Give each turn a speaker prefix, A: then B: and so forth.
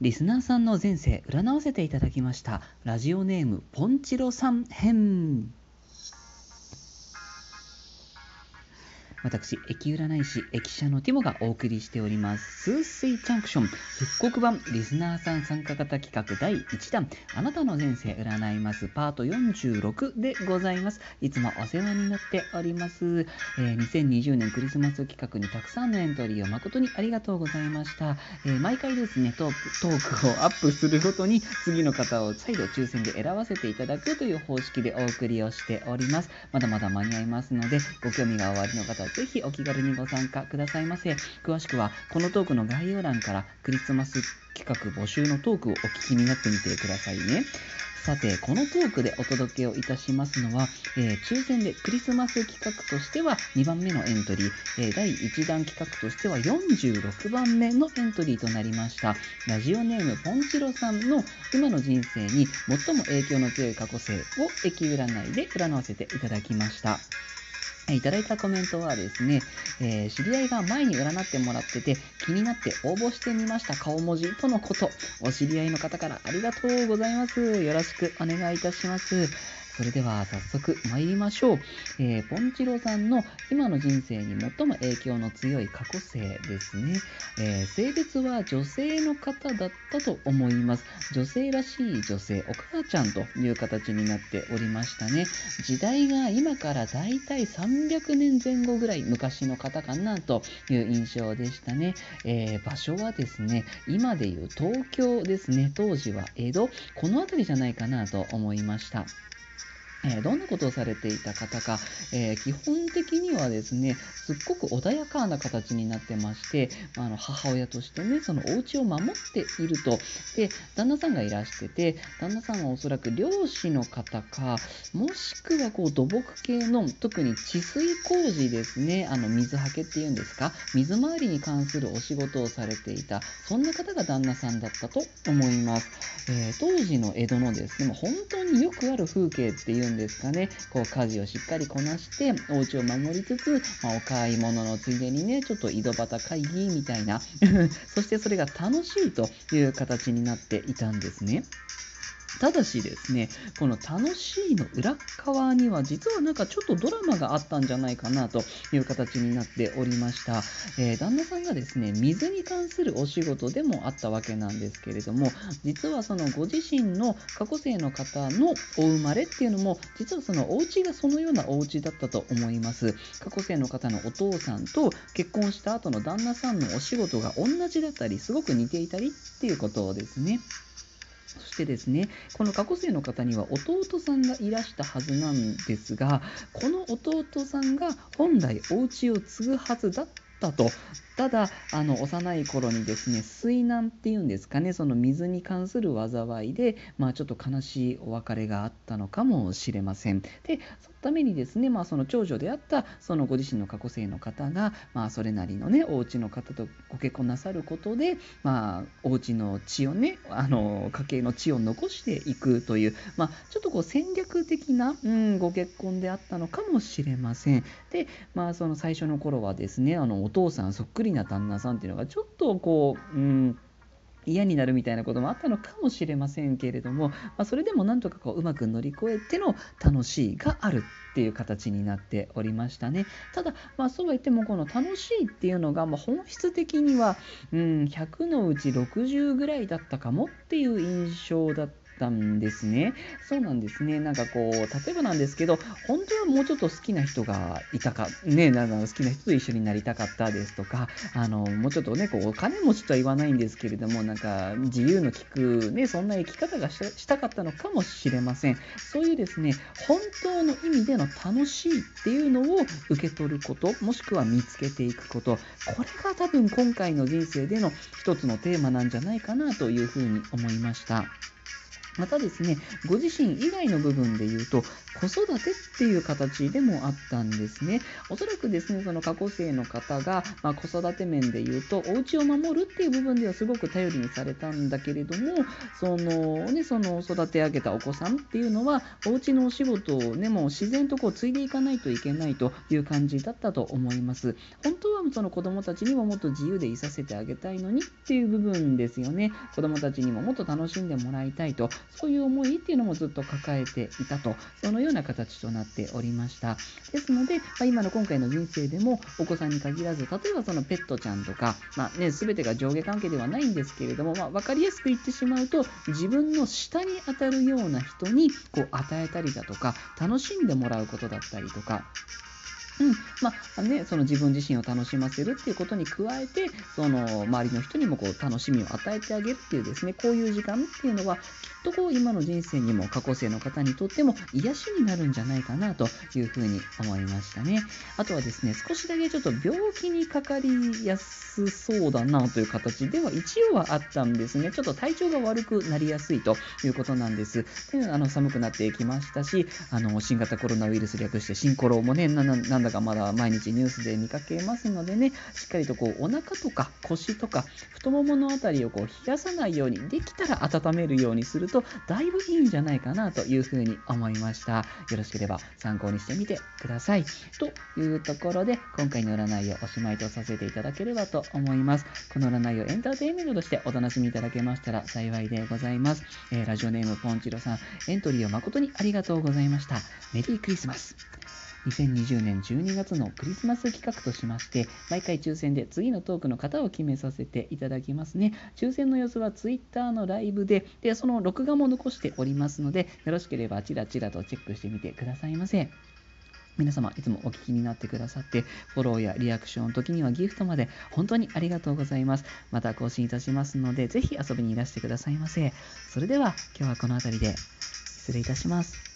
A: リスナーさんの前世占わせていただきました。ラジオネームポンチロさん編。私、駅占い師、駅舎のティモがお送りしております、スースイジャンクション復刻版リスナーさん参加型企画第1弾、あなたの前世占いますパート46でございます。いつもお世話になっております。えー、2020年クリスマス企画にたくさんのエントリーを誠にありがとうございました。えー、毎回ですねトーク、トークをアップするごとに次の方を再度抽選で選ばせていただくという方式でお送りをしております。まだまだ間に合いますので、ご興味がおありの方ぜひお気軽にご参加くださいませ。詳しくは、このトークの概要欄からクリスマス企画募集のトークをお聞きになってみてくださいね。さて、このトークでお届けをいたしますのは、えー、抽選でクリスマス企画としては2番目のエントリー、えー、第1弾企画としては46番目のエントリーとなりました。ラジオネームポンチロさんの今の人生に最も影響の強い過去性を駅占いで占わせていただきました。いただいたコメントはですね、えー、知り合いが前に占ってもらってて気になって応募してみました顔文字とのこと。お知り合いの方からありがとうございます。よろしくお願いいたします。それでは早速参りましょう。えー、ポンチロさんの今の人生に最も影響の強い過去性ですね。えー、性別は女性の方だったと思います。女性らしい女性、お母ちゃんという形になっておりましたね。時代が今からだいたい300年前後ぐらい昔の方かなという印象でしたね。えー、場所はですね、今でいう東京ですね。当時は江戸、この辺りじゃないかなと思いました。え、どんなことをされていた方か、えー、基本的にはですね、すっごく穏やかな形になってまして、あの母親としてね、そのお家を守っていると。で、旦那さんがいらしてて、旦那さんはおそらく漁師の方か、もしくはこう土木系の、特に治水工事ですね、あの水はけっていうんですか、水回りに関するお仕事をされていた、そんな方が旦那さんだったと思います。えー、当時の江戸のですね、本当によくある風景っていうんですかね、こう家事をしっかりこなして、お家を守りつつ、まあ、お買い物のついでにね、ちょっと井戸端会議みたいな、そしてそれが楽しいという形になっていたんですね。ただしですね、この楽しいの裏側には実はなんかちょっとドラマがあったんじゃないかなという形になっておりました。えー、旦那さんがですね、水に関するお仕事でもあったわけなんですけれども、実はそのご自身の過去生の方のお生まれっていうのも、実はそのお家がそのようなお家だったと思います。過去生の方のお父さんと結婚した後の旦那さんのお仕事が同じだったり、すごく似ていたりっていうことですね。そしてですね、この過去生の方には弟さんがいらしたはずなんですが、この弟さんが本来お家を継ぐはずだったとただあの幼い頃にですね水難っていうんですかねその水に関する災いで、まあ、ちょっと悲しいお別れがあったのかもしれません。でそのためにですね、まあ、その長女であったそのご自身の過去生の方が、まあ、それなりのねお家の方とご結婚なさることで、まあ、お家の血をねあの家計の血を残していくという、まあ、ちょっとこう戦略的な、うん、ご結婚であったのかもしれません。で、まあ、その最初の頃はですねあのお父さんそっくり利な旦那さんっていうのがちょっとこう、うん、嫌になるみたいなこともあったのかもしれませんけれども、まあ、それでもなんとかこううまく乗り越えての楽しいがあるっていう形になっておりましたね。ただ、まあ、そうは言ってもこの楽しいっていうのが、まあ、本質的には、うん、100のうち60ぐらいだったかもっていう印象だったったんですね。そうなんですね。なんかこう、例えばなんですけど、本当はもうちょっと好きな人がいたか、ね、なんか好きな人と一緒になりたかったですとか、あの、もうちょっとね、こう、お金持ちとは言わないんですけれども、なんか自由の利く、ね、そんな生き方がしたかったのかもしれません。そういうですね、本当の意味での楽しいっていうのを受け取ること、もしくは見つけていくこと、これが多分今回の人生での一つのテーマなんじゃないかなというふうに思いました。またですね、ご自身以外の部分で言うと、子育てっていう形でもあったんですね。おそらくですね、その過去生の方が、まあ、子育て面で言うと、お家を守るっていう部分ではすごく頼りにされたんだけれども、そのね、その育て上げたお子さんっていうのは、お家のお仕事をね、もう自然とこう継いでいかないといけないという感じだったと思います。本当はその子供たちにももっと自由でいさせてあげたいのにっていう部分ですよね。子供たちにももっと楽しんでもらいたいと、そういう思いっていうのもずっと抱えていたと、そのような形となっておりました。ですので、まあ、今の今回の人生でも、お子さんに限らず、例えばそのペットちゃんとか、まあね、全てが上下関係ではないんですけれども、まあ、分かりやすく言ってしまうと、自分の下に当たるような人にこう与えたりだとか、楽しんでもらうことだったりとか、うん。まあね、その自分自身を楽しませるっていうことに加えてその周りの人にもこう楽しみを与えてあげるっていうですねこういう時間っていうのはきっとこう今の人生にも過去生の方にとっても癒しになるんじゃないかなというふうに思いましたね。あとはですね少しだけちょっと病気にかかりやすそうだなという形では一応はあったんですね。ちょっと体調が悪くなりやすいということなんです。であの寒くなってきましたしあの新型コロナウイルス略して新コロもねなんだだかまだ毎日ニュースで見かけますのでね、しっかりとこうお腹とか腰とか太もものあたりをこう冷やさないように、できたら温めるようにすると、だいぶいいんじゃないかなというふうに思いました。よろしければ参考にしてみてください。というところで、今回の占いをおしまいとさせていただければと思います。この占いをエンターテインメントとしてお楽しみいただけましたら幸いでございます。えー、ラジオネームポンチロさん、エントリーを誠にありがとうございました。メリークリスマス。2020年12月のクリスマス企画としまして、毎回抽選で次のトークの方を決めさせていただきますね。抽選の様子は Twitter のライブで、でその録画も残しておりますので、よろしければチラチラとチェックしてみてくださいませ。皆様いつもお聞きになってくださって、フォローやリアクションの時にはギフトまで本当にありがとうございます。また更新いたしますので、ぜひ遊びにいらしてくださいませ。それでは今日はこの辺りで失礼いたします。